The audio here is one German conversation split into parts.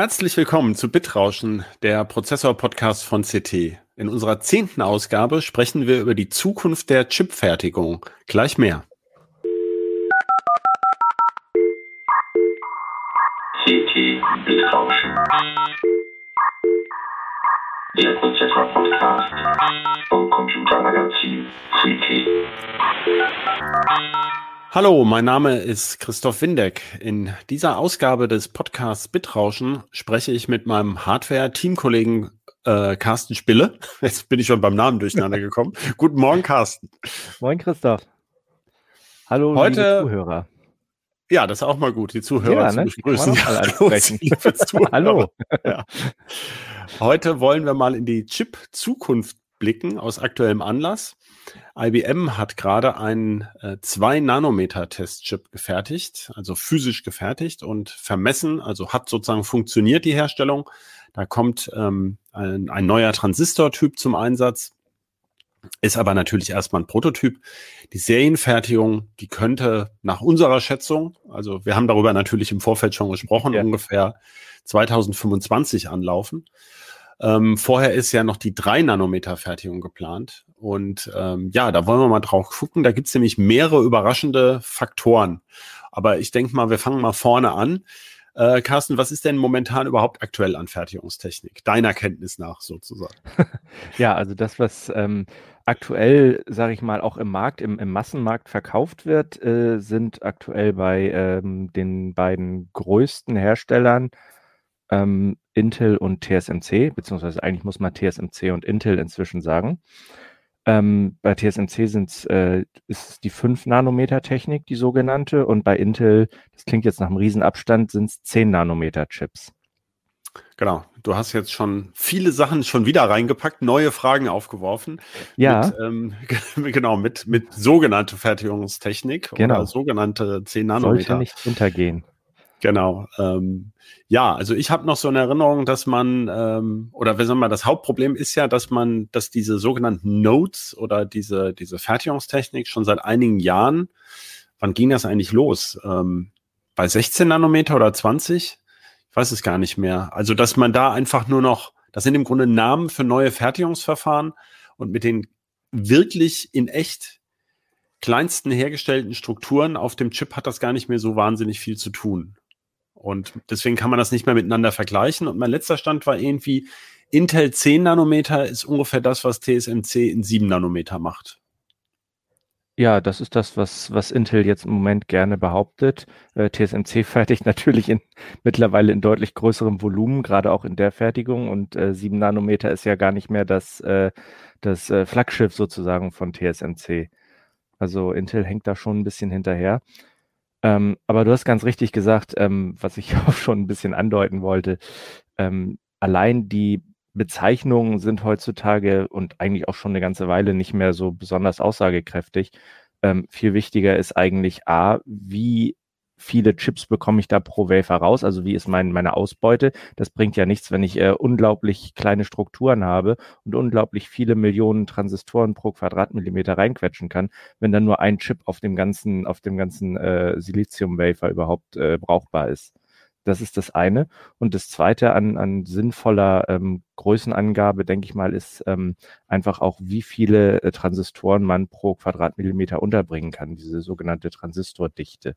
Herzlich willkommen zu Bitrauschen, der Prozessor-Podcast von CT. In unserer zehnten Ausgabe sprechen wir über die Zukunft der Chipfertigung. Gleich mehr. CT Bitrauschen. Der Prozessor-Podcast vom Computermagazin CT. Hallo, mein Name ist Christoph Windeck. In dieser Ausgabe des Podcasts Bitrauschen spreche ich mit meinem Hardware-Teamkollegen äh, Carsten Spille. Jetzt bin ich schon beim Namen durcheinander gekommen. Guten Morgen, Carsten. Moin, Christoph. Hallo, Heute, liebe Zuhörer. Ja, das ist auch mal gut, die Zuhörer Ja, zu ne? begrüßen. Hallo. Hallo. Ja. Heute wollen wir mal in die Chip-Zukunft blicken aus aktuellem Anlass. IBM hat gerade einen äh, 2-Nanometer-Testchip gefertigt, also physisch gefertigt und vermessen, also hat sozusagen funktioniert die Herstellung. Da kommt ähm, ein, ein neuer Transistortyp zum Einsatz, ist aber natürlich erstmal ein Prototyp. Die Serienfertigung, die könnte nach unserer Schätzung, also wir haben darüber natürlich im Vorfeld schon gesprochen, Ja. ungefähr 2025 anlaufen. Ähm, vorher ist ja noch die 3-Nanometer-Fertigung geplant. Und ähm, ja, da wollen wir mal drauf gucken. Da gibt's nämlich mehrere überraschende Faktoren. Aber ich denke mal, wir fangen mal vorne an. Äh, Carsten, was ist denn momentan überhaupt aktuell an Fertigungstechnik? Deiner Kenntnis nach sozusagen. Ja, also das, was ähm, aktuell, sage ich mal, auch im Markt, im, im Massenmarkt verkauft wird, äh, sind aktuell bei ähm, den beiden größten Herstellern ähm, Intel und TSMC, beziehungsweise eigentlich muss man TSMC und Intel inzwischen sagen. Ähm, bei TSMC sind's, äh, ist es die 5-Nanometer-Technik, die sogenannte, und bei Intel, das klingt jetzt nach einem Riesenabstand, sind es 10-Nanometer-Chips. Genau. Du hast jetzt schon viele Sachen schon wieder reingepackt, neue Fragen aufgeworfen. Ja. Mit, ähm, genau, mit, mit sogenannte Fertigungstechnik Genau. oder sogenannte 10 Sollte Nanometer. nicht untergehen. Genau. Ähm, ja, also ich habe noch so eine Erinnerung, dass man, ähm, oder wie sagen wir, das Hauptproblem ist ja, dass man, dass diese sogenannten Nodes oder diese, diese Fertigungstechnik schon seit einigen Jahren, wann ging das eigentlich los? Ähm, bei 16 Nanometer oder 20? Ich weiß es gar nicht mehr. Also, dass man da einfach nur noch, das sind im Grunde Namen für neue Fertigungsverfahren und mit den wirklich in echt kleinsten hergestellten Strukturen auf dem Chip hat das gar nicht mehr so wahnsinnig viel zu tun. Und deswegen kann man das nicht mehr miteinander vergleichen. Und mein letzter Stand war irgendwie, Intel 10 Nanometer ist ungefähr das, was TSMC in 7 Nanometer macht. Ja, das ist das, was, was Intel jetzt im Moment gerne behauptet. Äh, TSMC fertigt natürlich in, mittlerweile in deutlich größerem Volumen, gerade auch in der Fertigung. Und äh, 7 Nanometer ist ja gar nicht mehr das, äh, das äh, Flaggschiff sozusagen von TSMC. Also Intel hängt da schon ein bisschen hinterher. Ähm, aber du hast ganz richtig gesagt, ähm, was ich auch schon ein bisschen andeuten wollte. Ähm, allein die Bezeichnungen sind heutzutage und eigentlich auch schon eine ganze Weile nicht mehr so besonders aussagekräftig. Ähm, viel wichtiger ist eigentlich A, wie viele Chips bekomme ich da pro Wafer raus? Also wie ist mein, meine Ausbeute? Das bringt ja nichts, wenn ich äh, unglaublich kleine Strukturen habe und unglaublich viele Millionen Transistoren pro Quadratmillimeter reinquetschen kann, wenn dann nur ein Chip auf dem ganzen, auf dem ganzen äh, Silizium-Wafer überhaupt äh, brauchbar ist. Das ist das eine. Und das zweite an, an sinnvoller ähm, Größenangabe, denke ich mal, ist ähm, einfach auch, wie viele äh, Transistoren man pro Quadratmillimeter unterbringen kann, diese sogenannte Transistordichte.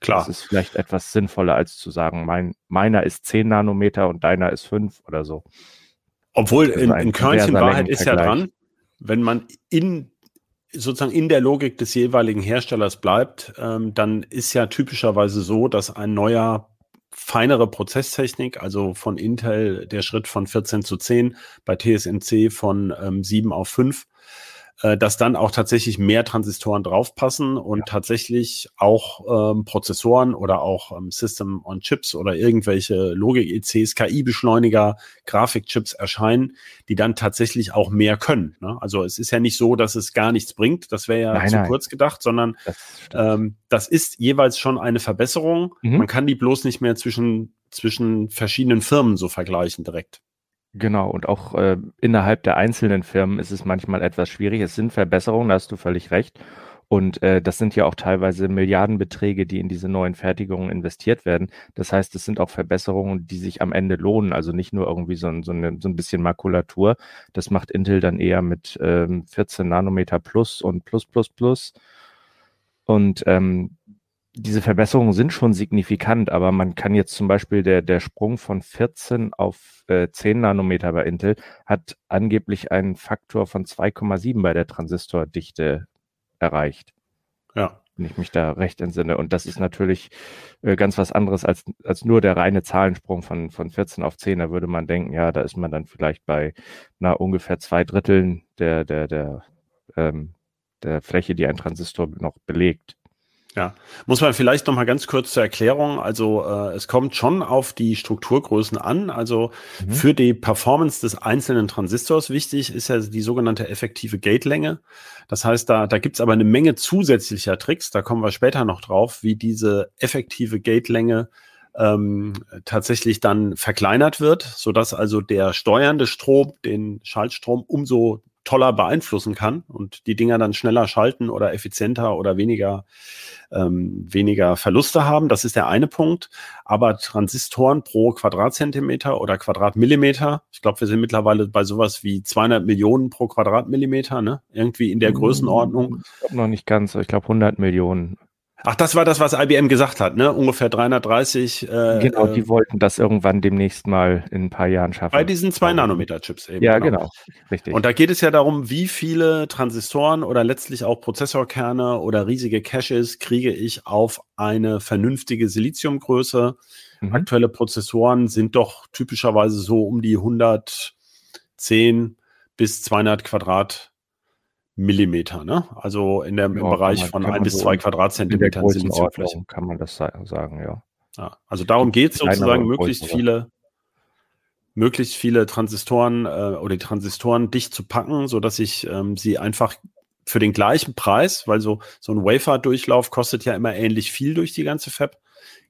Klar. Das ist vielleicht etwas sinnvoller, als zu sagen, mein, meiner ist 10 Nanometer und deiner ist 5 oder so. Obwohl in, ein in Körnchen Wahrheit ist ja dran, wenn man in sozusagen in der Logik des jeweiligen Herstellers bleibt, ähm, dann ist ja typischerweise so, dass ein neuer feinere Prozesstechnik, also von Intel der Schritt von 14 zu 10, bei TSMC von ähm, 7 auf 5, äh, dass dann auch tatsächlich mehr Transistoren draufpassen und tatsächlich auch ähm, Prozessoren oder auch ähm, System on Chips oder irgendwelche Logik-ECs, KI-Beschleuniger, Grafikchips erscheinen, die dann tatsächlich auch mehr können. Ne? Also es ist ja nicht so, dass es gar nichts bringt, das wäre ja Nein, zu nein. kurz gedacht, sondern Das ähm, das ist jeweils schon eine Verbesserung. Mhm. Man kann die bloß nicht mehr zwischen, zwischen verschiedenen Firmen so vergleichen direkt. Genau, und auch äh, innerhalb der einzelnen Firmen ist es manchmal etwas schwierig. Es sind Verbesserungen, da hast du völlig recht. Und äh, das sind ja auch teilweise Milliardenbeträge, die in diese neuen Fertigungen investiert werden. Das heißt, es sind auch Verbesserungen, die sich am Ende lohnen. Also nicht nur irgendwie so ein, so, eine, so ein bisschen Makulatur. Das macht Intel dann eher mit ähm, 14 Nanometer plus und plus plus plus. Und ähm, diese Verbesserungen sind schon signifikant, aber man kann jetzt zum Beispiel der, der Sprung von 14 auf äh, 10 Nanometer bei Intel hat angeblich einen Faktor von 2,7 bei der Transistordichte erreicht. Ja. Wenn ich mich da recht entsinne. Und das ist natürlich äh, ganz was anderes als, als nur der reine Zahlensprung von, von 14 auf 10. Da würde man denken, ja, da ist man dann vielleicht bei na, ungefähr zwei Dritteln der, der, der, ähm, der Fläche, die ein Transistor noch belegt. Ja, muss man vielleicht noch mal ganz kurz zur Erklärung. Also äh, es kommt schon auf die Strukturgrößen an. Also mhm. für die Performance des einzelnen Transistors wichtig ist ja die sogenannte effektive Gatelänge. Das heißt, da, da gibt's aber eine Menge zusätzlicher Tricks, da kommen wir später noch drauf, wie diese effektive Gatelänge ähm, tatsächlich dann verkleinert wird, sodass also der steuernde Strom den Schaltstrom umso toller beeinflussen kann und die Dinger dann schneller schalten oder effizienter oder weniger ähm, weniger Verluste haben. Das ist der eine Punkt. Aber Transistoren pro Quadratzentimeter oder Quadratmillimeter, ich glaube, wir sind mittlerweile bei sowas wie 200 Millionen pro Quadratmillimeter, ne? Irgendwie in der hm, Größenordnung. Ich glaube noch nicht ganz, ich glaube 100 Millionen. Ach, das war das, was IBM gesagt hat, ne? Ungefähr 330. Äh, genau, die äh, wollten das irgendwann demnächst mal in ein paar Jahren schaffen. Bei diesen zwei Nanometer-Chips eben. Ja, genau. genau. Richtig. Und da geht es ja darum, wie viele Transistoren oder letztlich auch Prozessorkerne oder riesige Caches kriege ich auf eine vernünftige Siliziumgröße. Mhm. Aktuelle Prozessoren sind doch typischerweise so um die 110 bis 200 Quadrat Millimeter, ne? Also in der, im ja, Bereich man, von ein bis so zwei Quadratzentimetern Siliziumfläche. Kann man das sagen, ja. ja also darum geht es sozusagen, möglichst viele, möglichst viele Transistoren äh, oder die Transistoren dicht zu packen, so dass ich ähm, sie einfach für den gleichen Preis, weil so, so ein Wafer-Durchlauf kostet ja immer ähnlich viel durch die ganze Fab,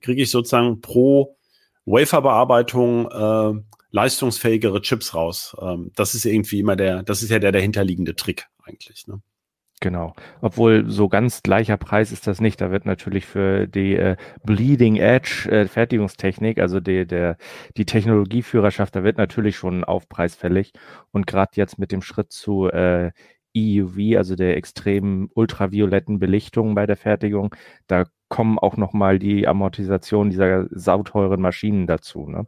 kriege ich sozusagen pro Wafer-Bearbeitung äh, leistungsfähigere Chips raus. Ähm, das ist irgendwie immer der, das ist ja der dahinterliegende Trick eigentlich. Ne? Genau. Obwohl so ganz gleicher Preis ist das nicht. Da wird natürlich für die äh, Bleeding Edge äh, Fertigungstechnik, also die, der, die Technologieführerschaft, da wird natürlich schon ein Aufpreis fällig. Und gerade jetzt mit dem Schritt zu äh, EUV, also der extremen ultravioletten Belichtung bei der Fertigung, da kommen auch nochmal die Amortisation dieser sauteuren Maschinen dazu. Ne?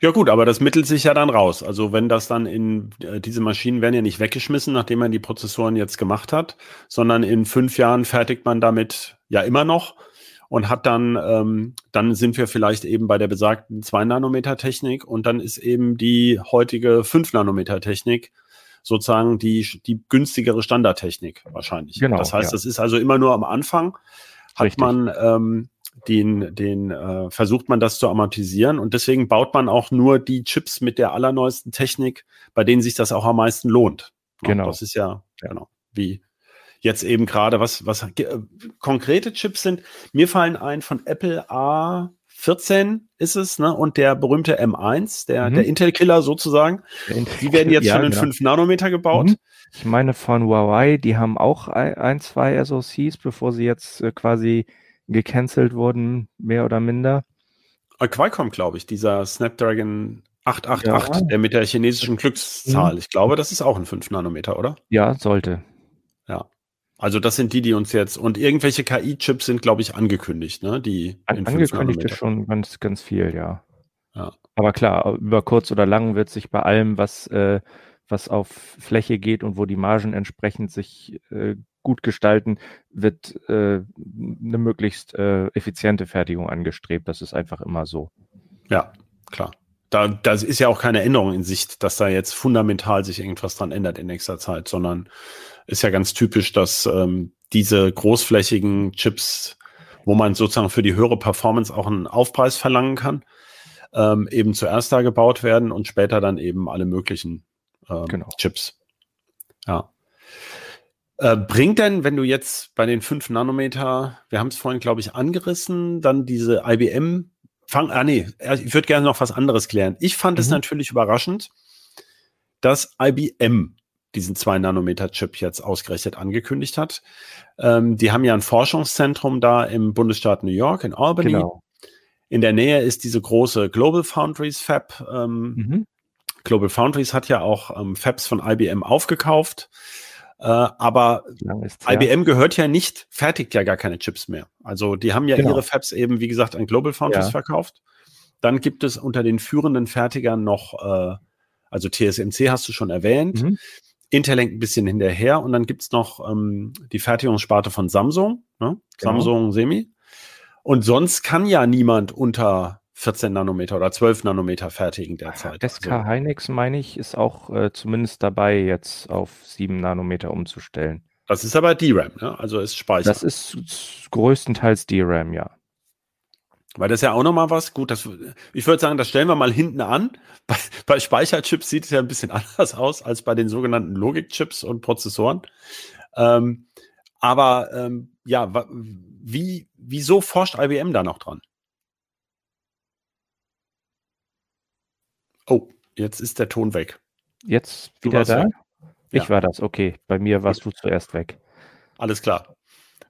Ja gut, aber das mittelt sich ja dann raus. Also wenn das dann in, äh, diese Maschinen werden ja nicht weggeschmissen, nachdem man die Prozessoren jetzt gemacht hat, sondern in fünf Jahren fertigt man damit ja immer noch und hat dann, ähm, dann sind wir vielleicht eben bei der besagten 2-Nanometer-Technik und dann ist eben die heutige 5-Nanometer-Technik sozusagen die, die günstigere Standardtechnik wahrscheinlich. Genau, das heißt, ja. das ist also immer nur am Anfang, hat Richtig. man ähm, den, den äh, versucht man das zu amortisieren und deswegen baut man auch nur die Chips mit der allerneuesten Technik, bei denen sich das auch am meisten lohnt. Genau. Das ist ja, genau, wie jetzt eben gerade, was, was äh, konkrete Chips sind. Mir fallen ein von Apple A14 ist es, ne? Und der berühmte M1, der, mhm. der Intel-Killer sozusagen. Die werden jetzt ja, schon in genau. 5 Nanometer gebaut. Mhm. Ich meine von Huawei, die haben auch ein, zwei SoCs, bevor sie jetzt äh, quasi gecancelt wurden, mehr oder minder. Äh, Qualcomm, glaube ich, dieser Snapdragon 888, ja. der mit der chinesischen Glückszahl. Mhm. Ich glaube, das ist auch ein 5 Nanometer, oder? Ja, sollte. Ja. Also das sind die, die uns jetzt und irgendwelche KI-Chips sind, glaube ich, angekündigt, ne? Die An, angekündigt ist schon ganz, ganz viel, ja. ja. Aber klar, über kurz oder lang wird sich bei allem, was äh, was auf Fläche geht und wo die Margen entsprechend sich äh, gut gestalten, wird äh, eine möglichst äh, effiziente Fertigung angestrebt. Das ist einfach immer so. Ja, klar. Da, da ist ja auch keine Änderung in Sicht, dass da jetzt fundamental sich irgendwas dran ändert in nächster Zeit, sondern ist ja ganz typisch, dass ähm, diese großflächigen Chips, wo man sozusagen für die höhere Performance auch einen Aufpreis verlangen kann, ähm, eben zuerst da gebaut werden und später dann eben alle möglichen ähm, genau. Chips. Ja. Äh, bringt denn, wenn du jetzt bei den 5 Nanometer, wir haben es vorhin, glaube ich, angerissen, dann diese IBM, fang, ah nee, ich würde gerne noch was anderes klären. Ich fand mhm. es natürlich überraschend, dass IBM diesen 2-Nanometer-Chip jetzt ausgerechnet angekündigt hat. Ähm, die haben ja ein Forschungszentrum da im Bundesstaat New York, in Albany. Genau. In der Nähe ist diese große Global Foundries Fab. Ähm, mhm. Global Foundries hat ja auch ähm, Fabs von IBM aufgekauft. Äh, aber IBM gehört ja nicht, fertigt ja gar keine Chips mehr. Also die haben ja genau. ihre Fabs eben, wie gesagt, an Global Foundries ja. verkauft. Dann gibt es unter den führenden Fertigern noch, äh, also TSMC hast du schon erwähnt. Mhm. Intel hängt ein bisschen hinterher und dann gibt's noch ähm, die Fertigungssparte von Samsung, ne? genau. Samsung Semi. Und sonst kann ja niemand unter 14 Nanometer oder 12 Nanometer fertigen derzeit. SK also, Hynix, meine ich, ist auch äh, zumindest dabei, jetzt auf 7 Nanometer umzustellen. Das ist aber DRAM, ne? also ist Speicher. Das ist größtenteils DRAM, ja. Weil das ist ja auch nochmal was, gut, das, ich würde sagen, das stellen wir mal hinten an. Bei, bei Speicherchips sieht es ja ein bisschen anders aus als bei den sogenannten Logikchips und Prozessoren. Ähm, aber ähm, ja, wie, wieso forscht IBM da noch dran? Oh, jetzt ist der Ton weg. Jetzt wieder da? Weg. Ich ja. war das, okay. Bei mir warst Gut. du zuerst weg. Alles klar.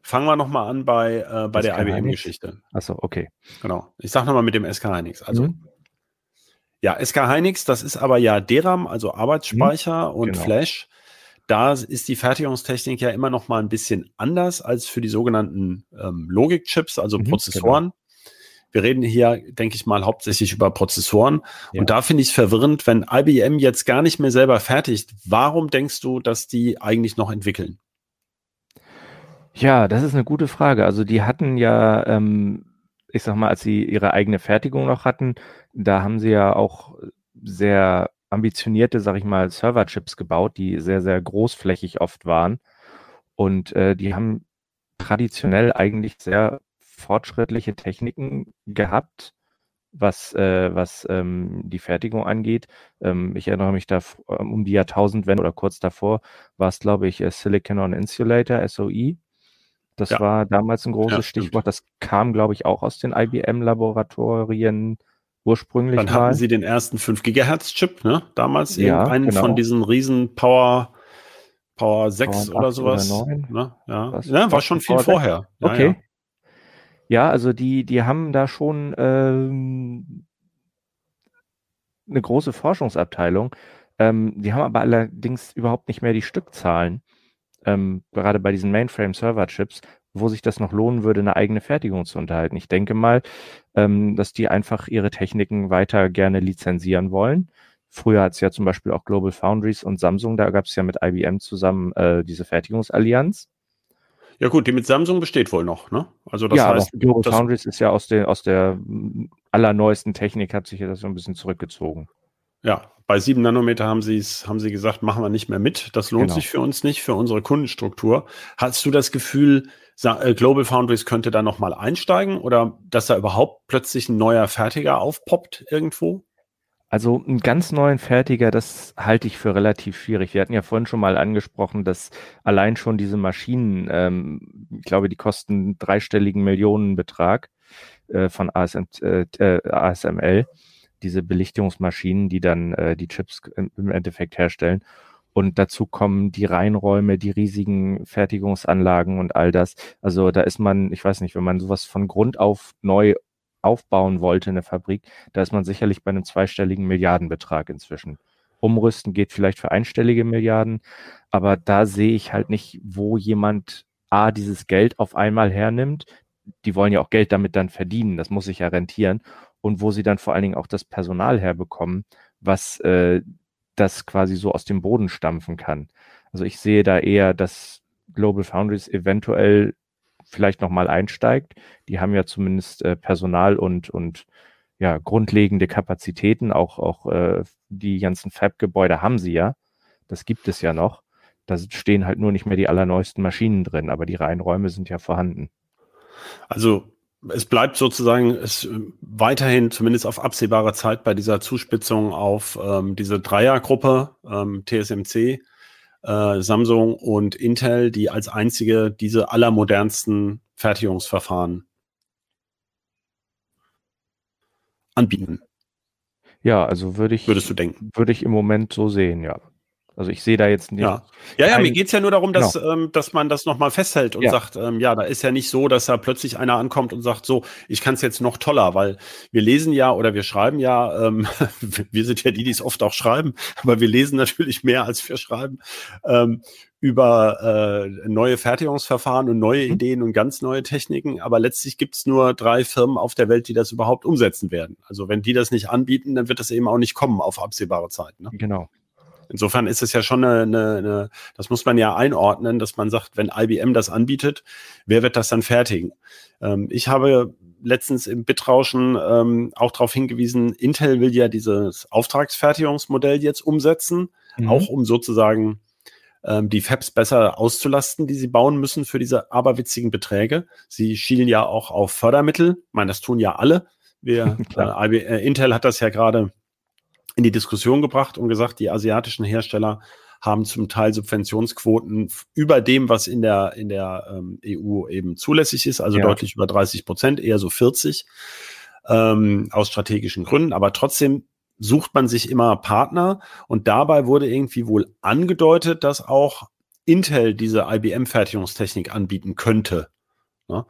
Fangen wir nochmal an bei, äh, bei der IBM-Geschichte. Achso, okay. Genau. Ich sage nochmal mit dem SK Hynix. Also, mhm. ja, SK Hynix, das ist aber ja DRAM, also Arbeitsspeicher mhm. und genau. Flash. Da ist die Fertigungstechnik ja immer noch mal ein bisschen anders als für die sogenannten ähm, Logikchips, also mhm, Prozessoren. Genau. Wir reden hier, denke ich mal, hauptsächlich über Prozessoren. Ja. Und da finde ich es verwirrend, wenn IBM jetzt gar nicht mehr selber fertigt. Warum denkst du, dass die eigentlich noch entwickeln? Ja, das ist eine gute Frage. Also die hatten ja, ähm, ich sag mal, als sie ihre eigene Fertigung noch hatten, da haben sie ja auch sehr ambitionierte, sag ich mal, Serverchips gebaut, die sehr, sehr großflächig oft waren. Und äh, die haben traditionell eigentlich sehr fortschrittliche Techniken gehabt, was, äh, was ähm, die Fertigung angeht. Ähm, ich erinnere mich da ähm, um die Jahrtausendwende oder kurz davor war es, glaube ich, äh, Silicon on Insulator, SOI. Das ja. war damals ein großes ja, Stichwort. Das kam, glaube ich, auch aus den IBM-Laboratorien ursprünglich. Dann hatten sie den ersten 5 Gigahertz Chip, ne? Damals ja, einen genau. von diesen riesen Power Power 6 Power oder sowas. Oder ne? Ja, ja war schon viel vorher. okay. Ja, also die, die haben da schon ähm, eine große Forschungsabteilung. Ähm, die haben aber allerdings überhaupt nicht mehr die Stückzahlen, ähm, gerade bei diesen Mainframe-Server-Chips, wo sich das noch lohnen würde, eine eigene Fertigung zu unterhalten. Ich denke mal, ähm, dass die einfach ihre Techniken weiter gerne lizenzieren wollen. Früher hat es ja zum Beispiel auch Global Foundries und Samsung, da gab es ja mit IBM zusammen äh, diese Fertigungsallianz. Ja gut, die mit Samsung besteht wohl noch, ne? Also das ja, heißt, Global Foundries ist ja aus der, aus der allerneuesten Technik, hat sich ja das so ein bisschen zurückgezogen. Ja, bei 7 Nanometer haben sie es, haben sie gesagt, machen wir nicht mehr mit. Das lohnt genau. sich für uns nicht, für unsere Kundenstruktur. Hast du das Gefühl, äh, Global Foundries könnte da nochmal einsteigen oder dass da überhaupt plötzlich ein neuer Fertiger aufpoppt irgendwo? Also einen ganz neuen Fertiger, das halte ich für relativ schwierig. Wir hatten ja vorhin schon mal angesprochen, dass allein schon diese Maschinen, ähm, ich glaube, die kosten dreistelligen Millionenbetrag äh, von ASM, äh, äh ASML, diese Belichtungsmaschinen, die dann äh, die Chips im Endeffekt herstellen. Und dazu kommen die Reinräume, die riesigen Fertigungsanlagen und all das. Also da ist man, ich weiß nicht, wenn man sowas von Grund auf neu aufbauen wollte, eine Fabrik, da ist man sicherlich bei einem zweistelligen Milliardenbetrag inzwischen. Umrüsten geht vielleicht für einstellige Milliarden, aber da sehe ich halt nicht, wo jemand A, dieses Geld auf einmal hernimmt. Die wollen ja auch Geld damit dann verdienen, das muss sich ja rentieren. Und wo sie dann vor allen Dingen auch das Personal herbekommen, was äh, das quasi so aus dem Boden stampfen kann. Also ich sehe da eher, dass Global Foundries eventuell vielleicht nochmal einsteigt. Die haben ja zumindest äh, Personal und, und ja, grundlegende Kapazitäten, auch, auch äh, die ganzen Fab-Gebäude haben sie ja. Das gibt es ja noch. Da stehen halt nur nicht mehr die allerneuesten Maschinen drin, aber die Reihenräume sind ja vorhanden. Also es bleibt sozusagen es äh, weiterhin zumindest auf absehbare Zeit bei dieser Zuspitzung auf ähm, diese Dreiergruppe ähm, TSMC äh, Samsung und Intel, die als einzige diese allermodernsten Fertigungsverfahren anbieten. Ja, also würde ich, würdest du denken, würde ich im Moment so sehen, ja. Also ich sehe da jetzt nicht. Ja, ja, ja mir geht's ja nur darum, dass, Genau. ähm, dass man das nochmal festhält und Ja. sagt, ähm, ja, da ist ja nicht so, dass da plötzlich einer ankommt und sagt, so, ich kann es jetzt noch toller, weil wir lesen ja oder wir schreiben ja, ähm, wir sind ja die, die es oft auch schreiben, aber wir lesen natürlich mehr, als wir schreiben, ähm, über äh, neue Fertigungsverfahren und neue Mhm. Ideen und ganz neue Techniken. Aber letztlich gibt's nur drei Firmen auf der Welt, die das überhaupt umsetzen werden. Also wenn die das nicht anbieten, dann wird das eben auch nicht kommen auf absehbare Zeit. Ne? Genau. Insofern ist es ja schon eine, eine, eine, das muss man ja einordnen, dass man sagt, wenn IBM das anbietet, wer wird das dann fertigen? Ähm, ich habe letztens im Bitrauschen ähm, auch darauf hingewiesen, Intel will ja dieses Auftragsfertigungsmodell jetzt umsetzen, Mhm. auch um sozusagen ähm, die Fabs besser auszulasten, die sie bauen müssen für diese aberwitzigen Beträge. Sie schielen ja auch auf Fördermittel. Ich meine, das tun ja alle. Wir, äh, äh, Intel hat das ja gerade in die Diskussion gebracht und gesagt, die asiatischen Hersteller haben zum Teil Subventionsquoten über dem, was in der, in der ähm, EU eben zulässig ist, also Ja. deutlich über 30 Prozent, eher so 40 ähm, aus strategischen Gründen. Aber trotzdem sucht man sich immer Partner und dabei wurde irgendwie wohl angedeutet, dass auch Intel diese IBM-Fertigungstechnik anbieten könnte. Ne?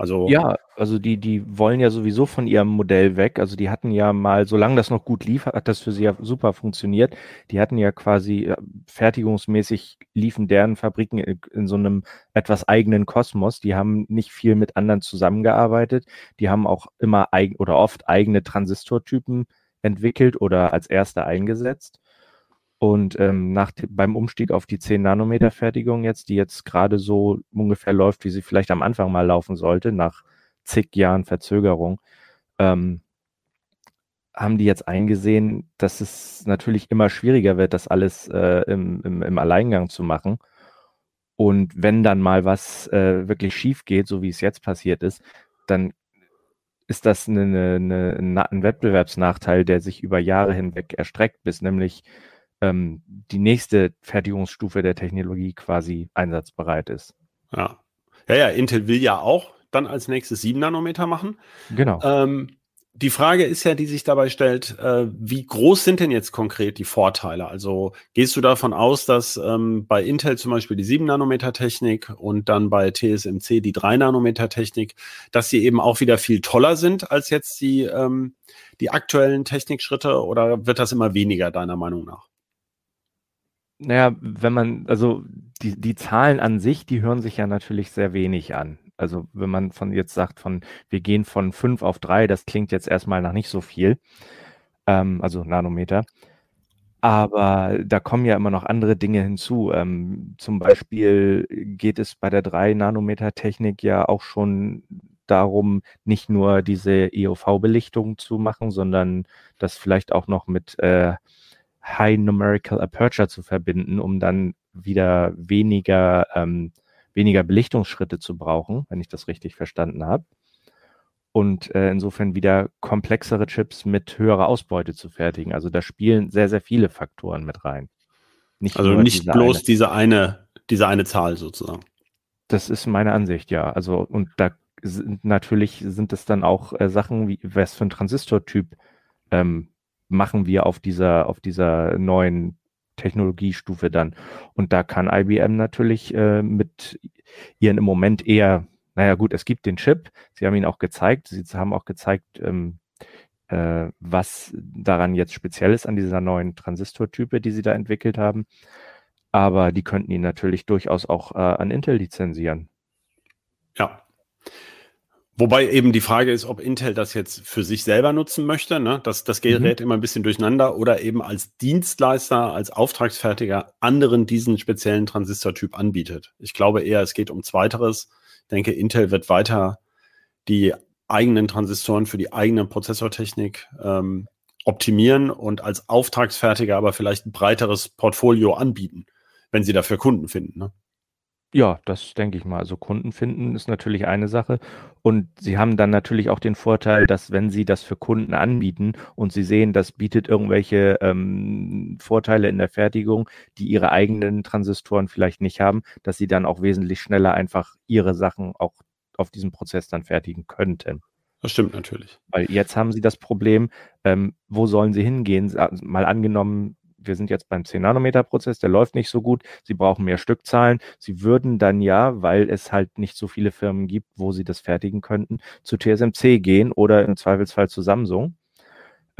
Also Ja, also die, die wollen ja sowieso von ihrem Modell weg. Also die hatten ja mal, solange das noch gut lief, hat das für sie ja super funktioniert. Die hatten ja quasi äh, fertigungsmäßig liefen deren Fabriken in, so einem etwas eigenen Kosmos. Die haben nicht viel mit anderen zusammengearbeitet. Die haben auch immer eigen oder oft eigene Transistortypen entwickelt oder als erste eingesetzt. Und ähm, nach, beim Umstieg auf die 10 Nanometer Fertigung jetzt, die jetzt gerade so ungefähr läuft, wie sie vielleicht am Anfang mal laufen sollte, nach zig Jahren Verzögerung, ähm, haben die jetzt eingesehen, dass es natürlich immer schwieriger wird, das alles äh, im, im, im Alleingang zu machen. Und wenn dann mal was äh, wirklich schief geht, so wie es jetzt passiert ist, dann ist das eine, eine, eine, ein Wettbewerbsnachteil, der sich über Jahre hinweg erstreckt, bis nämlich ähm, die nächste Fertigungsstufe der Technologie quasi einsatzbereit ist. Ja. Ja, ja, Intel will ja auch dann als nächstes 7 Nanometer machen. Genau. Ähm, die Frage ist ja, die sich dabei stellt, äh, wie groß sind denn jetzt konkret die Vorteile? Also gehst du davon aus, dass ähm, bei Intel zum Beispiel die 7 Nanometer Technik und dann bei TSMC die 3 Nanometer Technik, dass sie eben auch wieder viel toller sind als jetzt die, ähm, die aktuellen Technikschritte oder wird das immer weniger deiner Meinung nach? Naja, wenn man, also die, die Zahlen an sich, die hören sich ja natürlich sehr wenig an. Also wenn man von jetzt sagt, von wir gehen von fünf auf drei, das klingt jetzt erstmal nach nicht so viel, ähm, also Nanometer. Aber da kommen ja immer noch andere Dinge hinzu. Ähm, zum Beispiel geht es bei der 3-Nanometer-Technik ja auch schon darum, nicht nur diese EUV-Belichtung zu machen, sondern das vielleicht auch noch mit äh, High Numerical Aperture zu verbinden, um dann wieder weniger, ähm, weniger Belichtungsschritte zu brauchen, wenn ich das richtig verstanden habe. Und äh, insofern wieder komplexere Chips mit höherer Ausbeute zu fertigen. Also da spielen sehr, sehr viele Faktoren mit rein. Nicht also nicht diese bloß eine. diese eine, diese eine Zahl sozusagen. Das ist meine Ansicht, ja. Also, und da sind natürlich sind es dann auch äh, Sachen wie, was für ein Transistortyp ähm, machen wir auf dieser, auf dieser neuen Technologiestufe dann. Und da kann IBM natürlich äh, mit ihren im Moment eher, naja gut, es gibt den Chip, sie haben ihn auch gezeigt, sie haben auch gezeigt, ähm, äh, was daran jetzt speziell ist an dieser neuen Transistortype, die sie da entwickelt haben. Aber die könnten ihn natürlich durchaus auch äh, an Intel lizenzieren. Ja, Wobei eben die Frage ist, ob Intel das jetzt für sich selber nutzen möchte. Ne? Das, das gerät mhm. immer ein bisschen durcheinander oder eben als Dienstleister, als Auftragsfertiger anderen diesen speziellen Transistortyp anbietet. Ich glaube eher, es geht um Zweiteres. Ich denke, Intel wird weiter die eigenen Transistoren für die eigene Prozessortechnik ähm, optimieren und als Auftragsfertiger aber vielleicht ein breiteres Portfolio anbieten, wenn sie dafür Kunden finden. Ne? Ja, das denke ich mal. Also Kunden finden ist natürlich eine Sache. Und sie haben dann natürlich auch den Vorteil, dass wenn sie das für Kunden anbieten und sie sehen, das bietet irgendwelche ähm, Vorteile in der Fertigung, die ihre eigenen Transistoren vielleicht nicht haben, dass sie dann auch wesentlich schneller einfach ihre Sachen auch auf diesem Prozess dann fertigen könnten. Das stimmt natürlich. Weil jetzt haben sie das Problem, ähm, wo sollen sie hingehen? Mal angenommen, wir sind jetzt beim 10-Nanometer-Prozess, der läuft nicht so gut, Sie brauchen mehr Stückzahlen. Sie würden dann ja, weil es halt nicht so viele Firmen gibt, wo Sie das fertigen könnten, zu TSMC gehen oder im Zweifelsfall zu Samsung.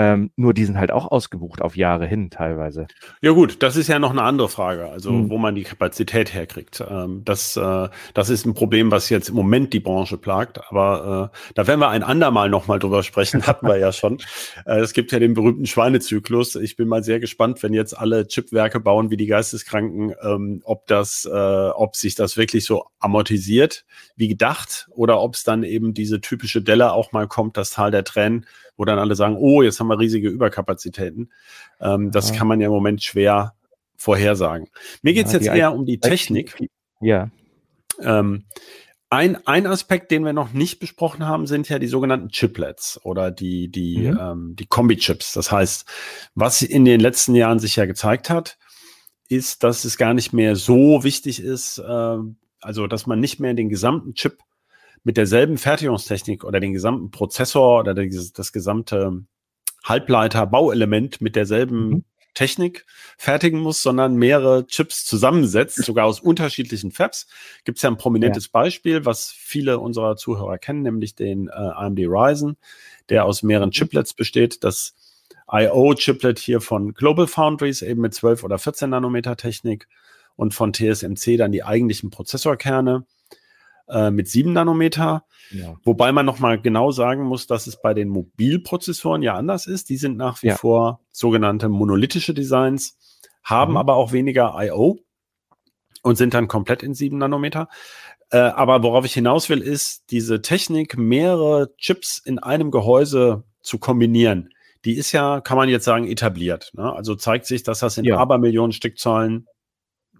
Ähm, nur die sind halt auch ausgebucht auf Jahre hin teilweise. Ja gut, das ist ja noch eine andere Frage, also mhm. wo man die Kapazität herkriegt. Ähm, das, äh, das ist ein Problem, was jetzt im Moment die Branche plagt, aber äh, da werden wir ein andermal nochmal drüber sprechen, hatten wir ja schon. Äh, es gibt ja den berühmten Schweinezyklus. Ich bin mal sehr gespannt, wenn jetzt alle Chipwerke bauen wie die Geisteskranken, ähm, ob das, äh, ob sich das wirklich so amortisiert wie gedacht oder ob es dann eben diese typische Delle auch mal kommt, das Tal der Tränen, wo dann alle sagen, oh, jetzt haben wir riesige Überkapazitäten. Ähm, das ja. kann man ja im Moment schwer vorhersagen. Mir geht es ja, jetzt eher um die Technik. Ja. Ähm, ein, ein Aspekt, den wir noch nicht besprochen haben, sind ja die sogenannten Chiplets oder die, die, mhm. ähm, die Kombi-Chips. Das heißt, was in den letzten Jahren sich ja gezeigt hat, ist, dass es gar nicht mehr so wichtig ist, äh, also dass man nicht mehr den gesamten Chip mit derselben Fertigungstechnik oder den gesamten Prozessor oder das, das gesamte Halbleiter-Bauelement mit derselben mhm. Technik fertigen muss, sondern mehrere Chips zusammensetzt, sogar aus unterschiedlichen Fabs. Gibt es ja ein prominentes ja. Beispiel, was viele unserer Zuhörer kennen, nämlich den äh, AMD Ryzen, der aus mehreren mhm. Chiplets besteht. Das IO-Chiplet hier von Global Foundries, eben mit 12 oder 14 Nanometer Technik und von TSMC dann die eigentlichen Prozessorkerne äh, mit 7 Nanometer. Ja. Wobei man nochmal genau sagen muss, dass es bei den Mobilprozessoren ja anders ist. Die sind nach wie ja. vor sogenannte monolithische Designs, haben mhm. aber auch weniger I.O. und sind dann komplett in 7 Nanometer. Äh, aber worauf ich hinaus will, ist diese Technik, mehrere Chips in einem Gehäuse zu kombinieren. Die ist ja, kann man jetzt sagen, etabliert. Ne? Also zeigt sich, dass das in ja. Abermillionen Stückzahlen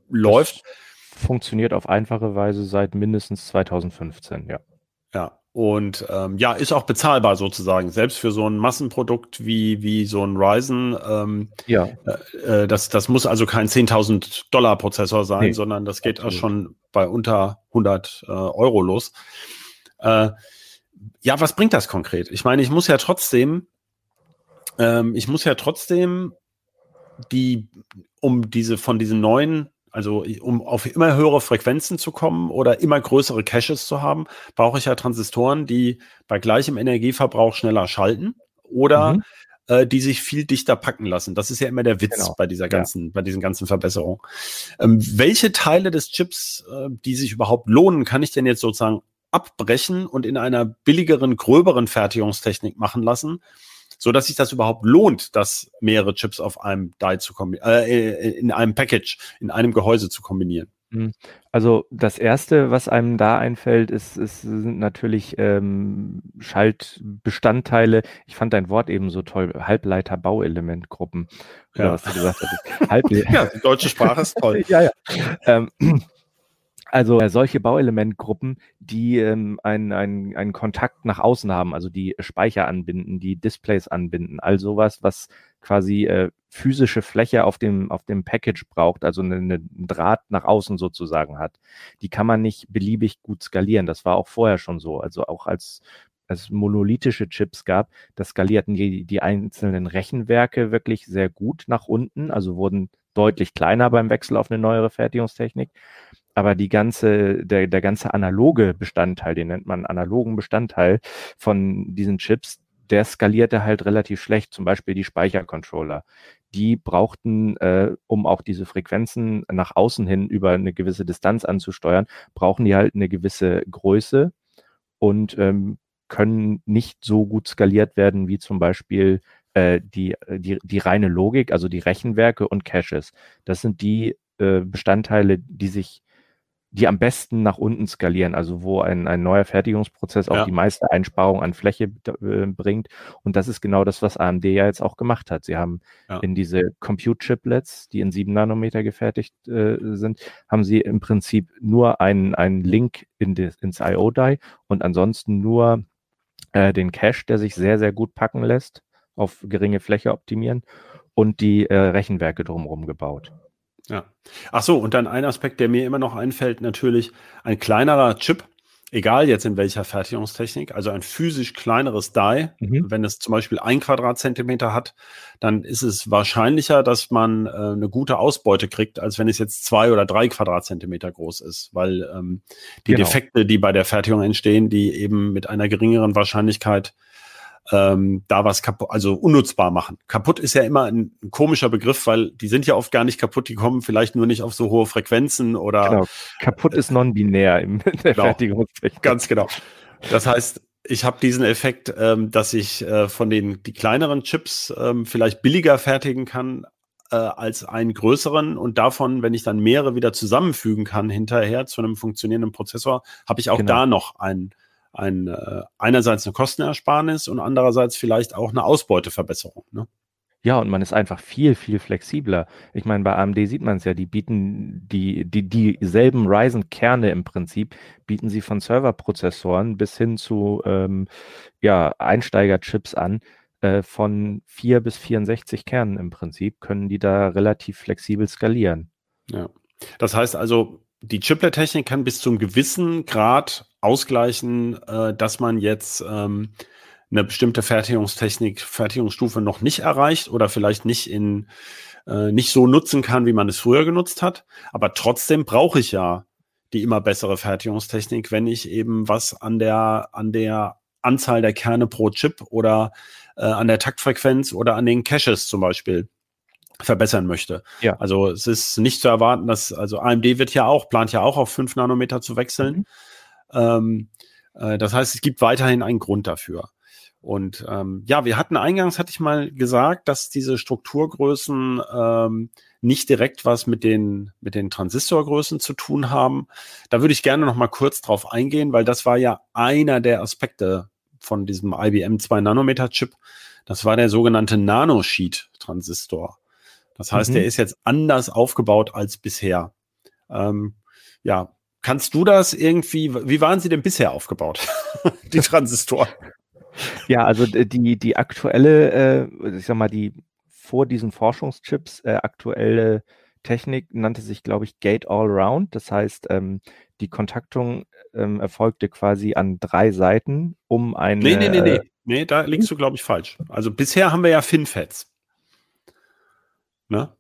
läuft. Das funktioniert auf einfache Weise seit mindestens 2015, ja. Ja, und ähm, ja, ist auch bezahlbar sozusagen, selbst für so ein Massenprodukt wie, wie so ein Ryzen. Ähm, ja. Äh, äh das, das muss also kein 10.000 Dollar Prozessor sein, nee, sondern das geht auch schon bei unter 100 äh, Euro los. Äh, ja, was bringt das konkret? Ich meine, ich muss ja trotzdem, ähm, ich muss ja trotzdem die, um diese von diesen neuen also um auf immer höhere Frequenzen zu kommen oder immer größere Caches zu haben, brauche ich ja Transistoren, die bei gleichem Energieverbrauch schneller schalten oder mhm. äh, die sich viel dichter packen lassen. Das ist ja immer der Witz genau. bei dieser ganzen, ja. bei diesen ganzen Verbesserungen. Ähm, welche Teile des Chips, äh, die sich überhaupt lohnen, kann ich denn jetzt sozusagen abbrechen und in einer billigeren, gröberen Fertigungstechnik machen lassen? So dass sich das überhaupt lohnt, das mehrere Chips auf einem Die zu kombinieren, äh, in einem Package, in einem Gehäuse zu kombinieren. Mhm. Also das erste, was einem da einfällt, ist, ist sind natürlich ähm, Schaltbestandteile. Ich fand dein Wort eben so toll, Halbleiter-Bauelementgruppen. Ja. was du gesagt hast. Halble ja, die deutsche Sprache ist toll. ja, ja. Ähm, also äh, solche Bauelementgruppen, die ähm, einen, einen, einen Kontakt nach außen haben, also die Speicher anbinden, die Displays anbinden, all sowas, was quasi äh, physische Fläche auf dem, auf dem Package braucht, also eine, eine Draht nach außen sozusagen hat. Die kann man nicht beliebig gut skalieren. Das war auch vorher schon so. Also auch als es monolithische Chips gab, das skalierten die, die einzelnen Rechenwerke wirklich sehr gut nach unten, also wurden deutlich kleiner beim Wechsel auf eine neuere Fertigungstechnik aber die ganze, der, der ganze analoge Bestandteil, den nennt man analogen Bestandteil von diesen Chips, der skalierte halt relativ schlecht, zum Beispiel die Speichercontroller. Die brauchten, äh, um auch diese Frequenzen nach außen hin über eine gewisse Distanz anzusteuern, brauchen die halt eine gewisse Größe und ähm, können nicht so gut skaliert werden wie zum Beispiel äh, die, die, die reine Logik, also die Rechenwerke und Caches. Das sind die äh, Bestandteile, die sich die am besten nach unten skalieren, also wo ein, ein neuer Fertigungsprozess auch ja. die meiste Einsparung an Fläche äh, bringt. Und das ist genau das, was AMD ja jetzt auch gemacht hat. Sie haben ja. in diese Compute-Chiplets, die in sieben Nanometer gefertigt äh, sind, haben sie im Prinzip nur einen, einen Link in des, ins IO-Die und ansonsten nur äh, den Cache, der sich sehr, sehr gut packen lässt, auf geringe Fläche optimieren und die äh, Rechenwerke drumherum gebaut. Ja. Ach so, und dann ein Aspekt, der mir immer noch einfällt, natürlich ein kleinerer Chip egal jetzt in welcher Fertigungstechnik, also ein physisch kleineres Die, mhm. wenn es zum Beispiel ein Quadratzentimeter hat, dann ist es wahrscheinlicher, dass man äh, eine gute Ausbeute kriegt, als wenn es jetzt zwei oder drei Quadratzentimeter groß ist, weil ähm, die genau. Defekte, die bei der Fertigung entstehen, die eben mit einer geringeren Wahrscheinlichkeit ähm, da was kaputt, also unnutzbar machen. Kaputt ist ja immer ein, ein, komischer Begriff, weil die sind ja oft gar nicht kaputt, die kommen vielleicht nur nicht auf so hohe Frequenzen oder. Genau. Kaputt ist non-binär in der genau. Fertigungstechnik. Ganz genau. Das heißt, ich habe diesen Effekt, ähm, dass ich äh, von den die kleineren Chips ähm, vielleicht billiger fertigen kann äh, als einen größeren und davon, wenn ich dann mehrere wieder zusammenfügen kann hinterher zu einem funktionierenden Prozessor, habe ich auch genau. da noch einen ein, äh, einerseits eine Kostenersparnis und andererseits vielleicht auch eine Ausbeuteverbesserung. Ne? Ja, und man ist einfach viel, viel flexibler. Ich meine, bei AMD sieht man es ja, die bieten die, die, dieselben Ryzen-Kerne im Prinzip, bieten sie von Serverprozessoren bis hin zu ähm, ja, Einsteigerchips an. Äh, von 4 bis 64 Kernen im Prinzip können die da relativ flexibel skalieren. Ja. Das heißt also, die Chiplet-Technik kann bis zum gewissen Grad ausgleichen, äh, dass man jetzt ähm, eine bestimmte Fertigungstechnik, Fertigungsstufe noch nicht erreicht oder vielleicht nicht in äh, nicht so nutzen kann, wie man es früher genutzt hat. Aber trotzdem brauche ich ja die immer bessere Fertigungstechnik, wenn ich eben was an der an der Anzahl der Kerne pro Chip oder äh, an der Taktfrequenz oder an den Caches zum Beispiel verbessern möchte. Ja. Also es ist nicht zu erwarten, dass, also AMD wird ja auch, plant ja auch auf 5 Nanometer zu wechseln. Mhm. Ähm, äh, das heißt, es gibt weiterhin einen Grund dafür. Und ähm, ja, wir hatten eingangs, hatte ich mal gesagt, dass diese Strukturgrößen ähm, nicht direkt was mit den, mit den Transistorgrößen zu tun haben. Da würde ich gerne noch mal kurz drauf eingehen, weil das war ja einer der Aspekte von diesem IBM 2 Nanometer Chip. Das war der sogenannte Nanosheet-Transistor. Das heißt, mhm. der ist jetzt anders aufgebaut als bisher. Ähm, ja, kannst du das irgendwie, wie waren sie denn bisher aufgebaut, die Transistoren? Ja, also die, die aktuelle, äh, ich sag mal, die vor diesen Forschungschips äh, aktuelle Technik nannte sich, glaube ich, Gate All Round. Das heißt, ähm, die Kontaktung ähm, erfolgte quasi an drei Seiten um eine. Nee, nee, nee, nee. Äh, nee, da liegst du, glaube ich, falsch. Also bisher haben wir ja FinFETs. Ne?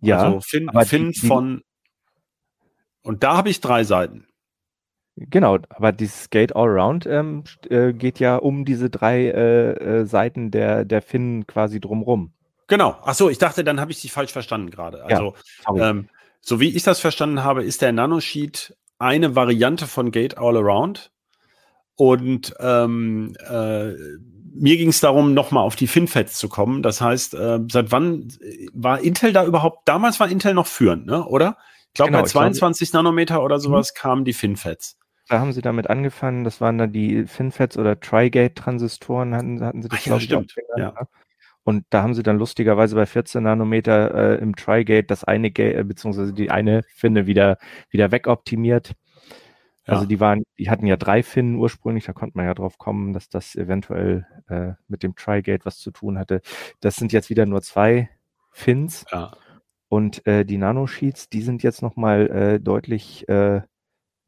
Ja. Also Finn, Finn die, von. Und da habe ich drei Seiten. Genau, aber dieses Gate Allround ähm, äh, geht ja um diese drei äh, äh, Seiten der, der Finn quasi drumrum. Genau. Ach so, ich dachte, dann habe ich dich falsch verstanden gerade. Also, ja, ähm, so wie ich das verstanden habe, ist der Nanosheet eine Variante von Gate All Around. Und ähm, äh, mir ging es darum, nochmal auf die FinFETs zu kommen. Das heißt, äh, seit wann war Intel da überhaupt? Damals war Intel noch führend, ne? oder? Ich glaube, genau, bei 22 glaub, Nanometer oder sowas mhm. kamen die FinFETs. Da haben sie damit angefangen. Das waren dann die FinFETs oder Trigate-Transistoren, hatten, hatten sie das, glaube ich, stimmt. ja. Ne? Und da haben sie dann lustigerweise bei 14 Nanometer äh, im Trigate das eine Gate, äh, beziehungsweise die eine Finne wieder, wieder wegoptimiert. Also die waren, die hatten ja drei Finnen ursprünglich, da konnte man ja drauf kommen, dass das eventuell äh, mit dem Trigate was zu tun hatte. Das sind jetzt wieder nur zwei Fins. Ja. Und äh, die Nanosheets, die sind jetzt nochmal äh, deutlich, äh,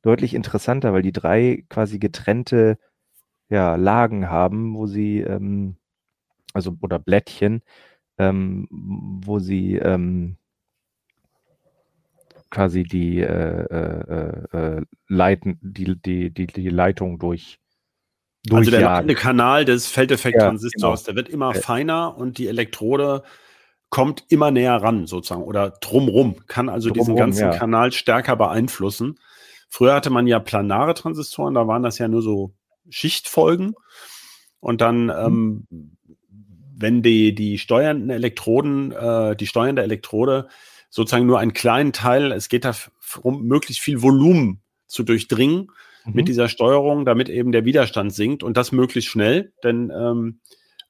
deutlich interessanter, weil die drei quasi getrennte ja, Lagen haben, wo sie, ähm, also oder Blättchen, ähm, wo sie ähm, quasi die, äh, äh, äh, leiten, die, die, die, die Leitung durch. Also der Kanal des Feldeffekt-Transistors, ja, genau. der wird immer feiner und die Elektrode kommt immer näher ran, sozusagen, oder drumrum, kann also drumrum, diesen ganzen ja. Kanal stärker beeinflussen. Früher hatte man ja planare Transistoren, da waren das ja nur so Schichtfolgen. Und dann, mhm. ähm, wenn die, die steuernden Elektroden, äh, die steuernde Elektrode sozusagen nur einen kleinen Teil, es geht darum, möglichst viel Volumen zu durchdringen mhm. mit dieser Steuerung, damit eben der Widerstand sinkt und das möglichst schnell, denn ähm,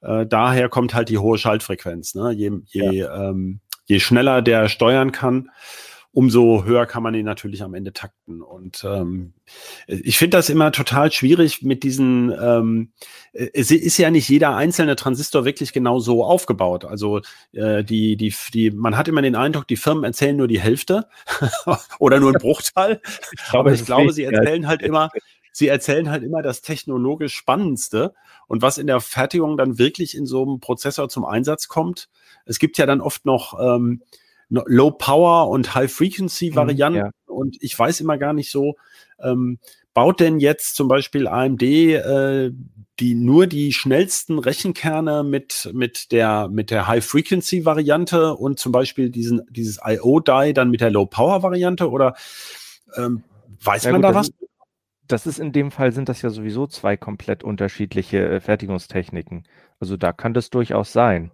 äh, daher kommt halt die hohe Schaltfrequenz. Ne? Je, je, ja. ähm, je schneller der steuern kann, umso höher kann man ihn natürlich am Ende takten. Und ähm, ich finde das immer total schwierig mit diesen, ähm, es ist ja nicht jeder einzelne Transistor wirklich genau so aufgebaut. Also äh, die, die, die, man hat immer den Eindruck, die Firmen erzählen nur die Hälfte oder nur einen Bruchteil. Ich glaube, Aber ich glaube, sie erzählen halt immer, sie erzählen halt immer das technologisch Spannendste und was in der Fertigung dann wirklich in so einem Prozessor zum Einsatz kommt. Es gibt ja dann oft noch ähm, Low Power und High Frequency Varianten mhm, ja. und ich weiß immer gar nicht so, ähm, baut denn jetzt zum Beispiel AMD äh, die nur die schnellsten Rechenkerne mit mit der mit der High Frequency Variante und zum Beispiel diesen dieses IO Die dann mit der Low Power Variante oder ähm, weiß ja, man gut, da was? Das ist in dem Fall sind das ja sowieso zwei komplett unterschiedliche äh, Fertigungstechniken. Also da kann das durchaus sein.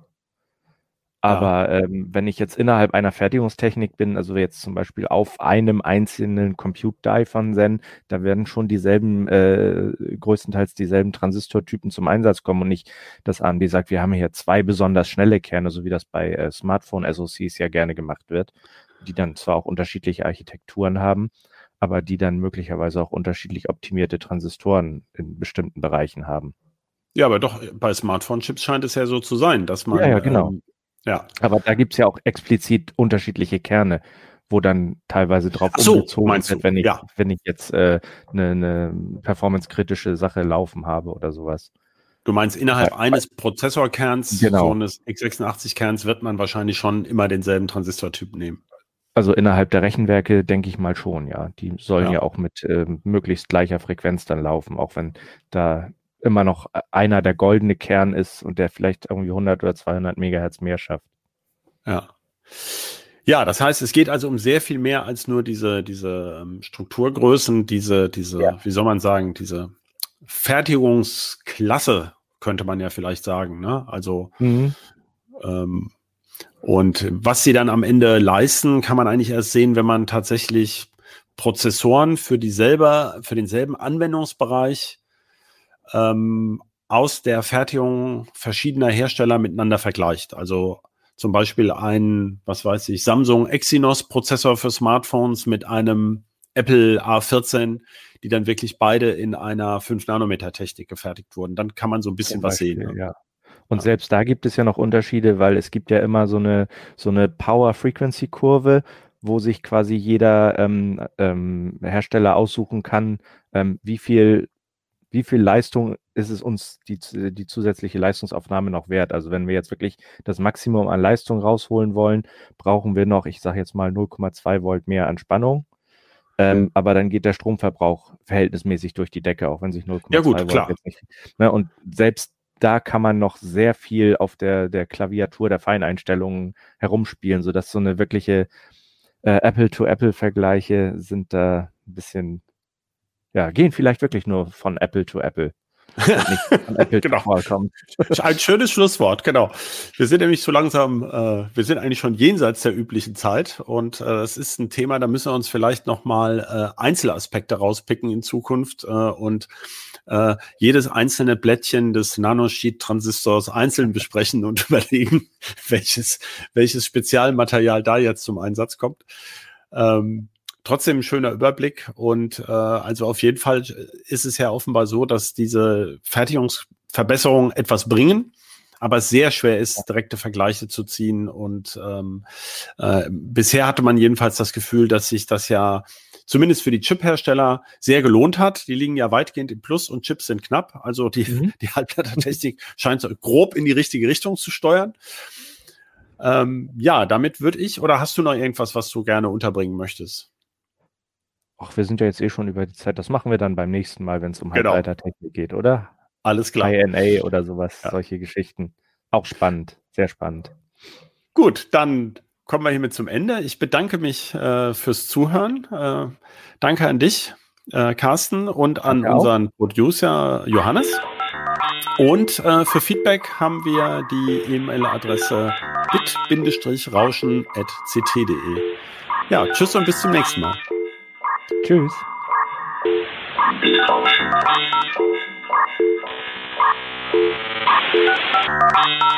Aber ja. ähm, wenn ich jetzt innerhalb einer Fertigungstechnik bin, also jetzt zum Beispiel auf einem einzelnen Compute Die von Zen, da werden schon dieselben, äh, größtenteils dieselben Transistortypen zum Einsatz kommen und nicht, dass AMD sagt, wir haben hier zwei besonders schnelle Kerne, so wie das bei äh, Smartphone-SoCs ja gerne gemacht wird, die dann zwar auch unterschiedliche Architekturen haben, aber die dann möglicherweise auch unterschiedlich optimierte Transistoren in bestimmten Bereichen haben. Ja, aber doch, bei Smartphone-Chips scheint es ja so zu sein, dass man ja, ja, genau. Ähm, ja. Aber da gibt es ja auch explizit unterschiedliche Kerne, wo dann teilweise drauf so, umgezogen wird, wenn ich, ja. wenn ich jetzt eine äh, ne, ne performance-kritische Sache laufen habe oder sowas. Du meinst, innerhalb ja, eines Prozessorkerns, genau. so eines x86-Kerns, wird man wahrscheinlich schon immer denselben Transistortyp nehmen. Also innerhalb der Rechenwerke denke ich mal schon, ja. Die sollen ja, ja auch mit äh, möglichst gleicher Frequenz dann laufen, auch wenn da immer noch einer der goldene Kern ist und der vielleicht irgendwie 100 oder 200 Megahertz mehr schafft. Ja. Ja, das heißt, es geht also um sehr viel mehr als nur diese, diese ähm, Strukturgrößen, diese, diese, ja. wie soll man sagen, diese Fertigungsklasse, könnte man ja vielleicht sagen. Ne? Also, mhm. ähm, und was sie dann am Ende leisten, kann man eigentlich erst sehen, wenn man tatsächlich Prozessoren für dieselbe, für denselben Anwendungsbereich ähm, aus der Fertigung verschiedener Hersteller miteinander vergleicht. Also zum Beispiel ein, was weiß ich, Samsung Exynos Prozessor für Smartphones mit einem Apple A14, die dann wirklich beide in einer 5-Nanometer-Technik gefertigt wurden. Dann kann man so ein bisschen was sehen. Ne? Ja. Und ja. selbst da gibt es ja noch Unterschiede, weil es gibt ja immer so eine, so eine Power-Frequency-Kurve, wo sich quasi jeder ähm, ähm, Hersteller aussuchen kann, ähm, wie viel wie viel Leistung ist es uns die, die zusätzliche Leistungsaufnahme noch wert? Also wenn wir jetzt wirklich das Maximum an Leistung rausholen wollen, brauchen wir noch, ich sage jetzt mal 0,2 Volt mehr an Spannung. Ähm, mhm. Aber dann geht der Stromverbrauch verhältnismäßig durch die Decke, auch wenn sich 0,2 ja, Volt klar. jetzt nicht. Ne, und selbst da kann man noch sehr viel auf der, der Klaviatur der Feineinstellungen herumspielen, sodass so eine wirkliche äh, Apple-to-Apple-Vergleiche sind da ein bisschen ja, gehen vielleicht wirklich nur von Apple to Apple. genau. Ein schönes Schlusswort, genau. Wir sind nämlich so langsam, äh, wir sind eigentlich schon jenseits der üblichen Zeit und äh, das ist ein Thema, da müssen wir uns vielleicht nochmal äh, Einzelaspekte rauspicken in Zukunft äh, und äh, jedes einzelne Blättchen des Nanosheet-Transistors einzeln besprechen und überlegen, welches, welches Spezialmaterial da jetzt zum Einsatz kommt. Ähm, trotzdem ein schöner Überblick und äh, also auf jeden Fall ist es ja offenbar so, dass diese Fertigungsverbesserungen etwas bringen, aber es sehr schwer ist, direkte Vergleiche zu ziehen und ähm, äh, bisher hatte man jedenfalls das Gefühl, dass sich das ja zumindest für die Chip-Hersteller sehr gelohnt hat. Die liegen ja weitgehend im Plus und Chips sind knapp. Also die, mhm. die Halbleitertechnik scheint so grob in die richtige Richtung zu steuern. Ähm, ja, damit würde ich, oder hast du noch irgendwas, was du gerne unterbringen möchtest? Ach, wir sind ja jetzt eh schon über die Zeit. Das machen wir dann beim nächsten Mal, wenn es um genau. Halbleitertechnik geht, oder? Alles klar. INA oder sowas, ja. solche Geschichten. Auch spannend, sehr spannend. Gut, dann kommen wir hiermit zum Ende. Ich bedanke mich äh, fürs Zuhören. Äh, danke an dich, äh, Carsten, und an danke unseren auch. Producer Johannes. Und äh, für Feedback haben wir die E-Mail-Adresse bit-rauschen.ct.de. Ja, tschüss und bis zum nächsten Mal. Tschüss. Thank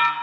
you.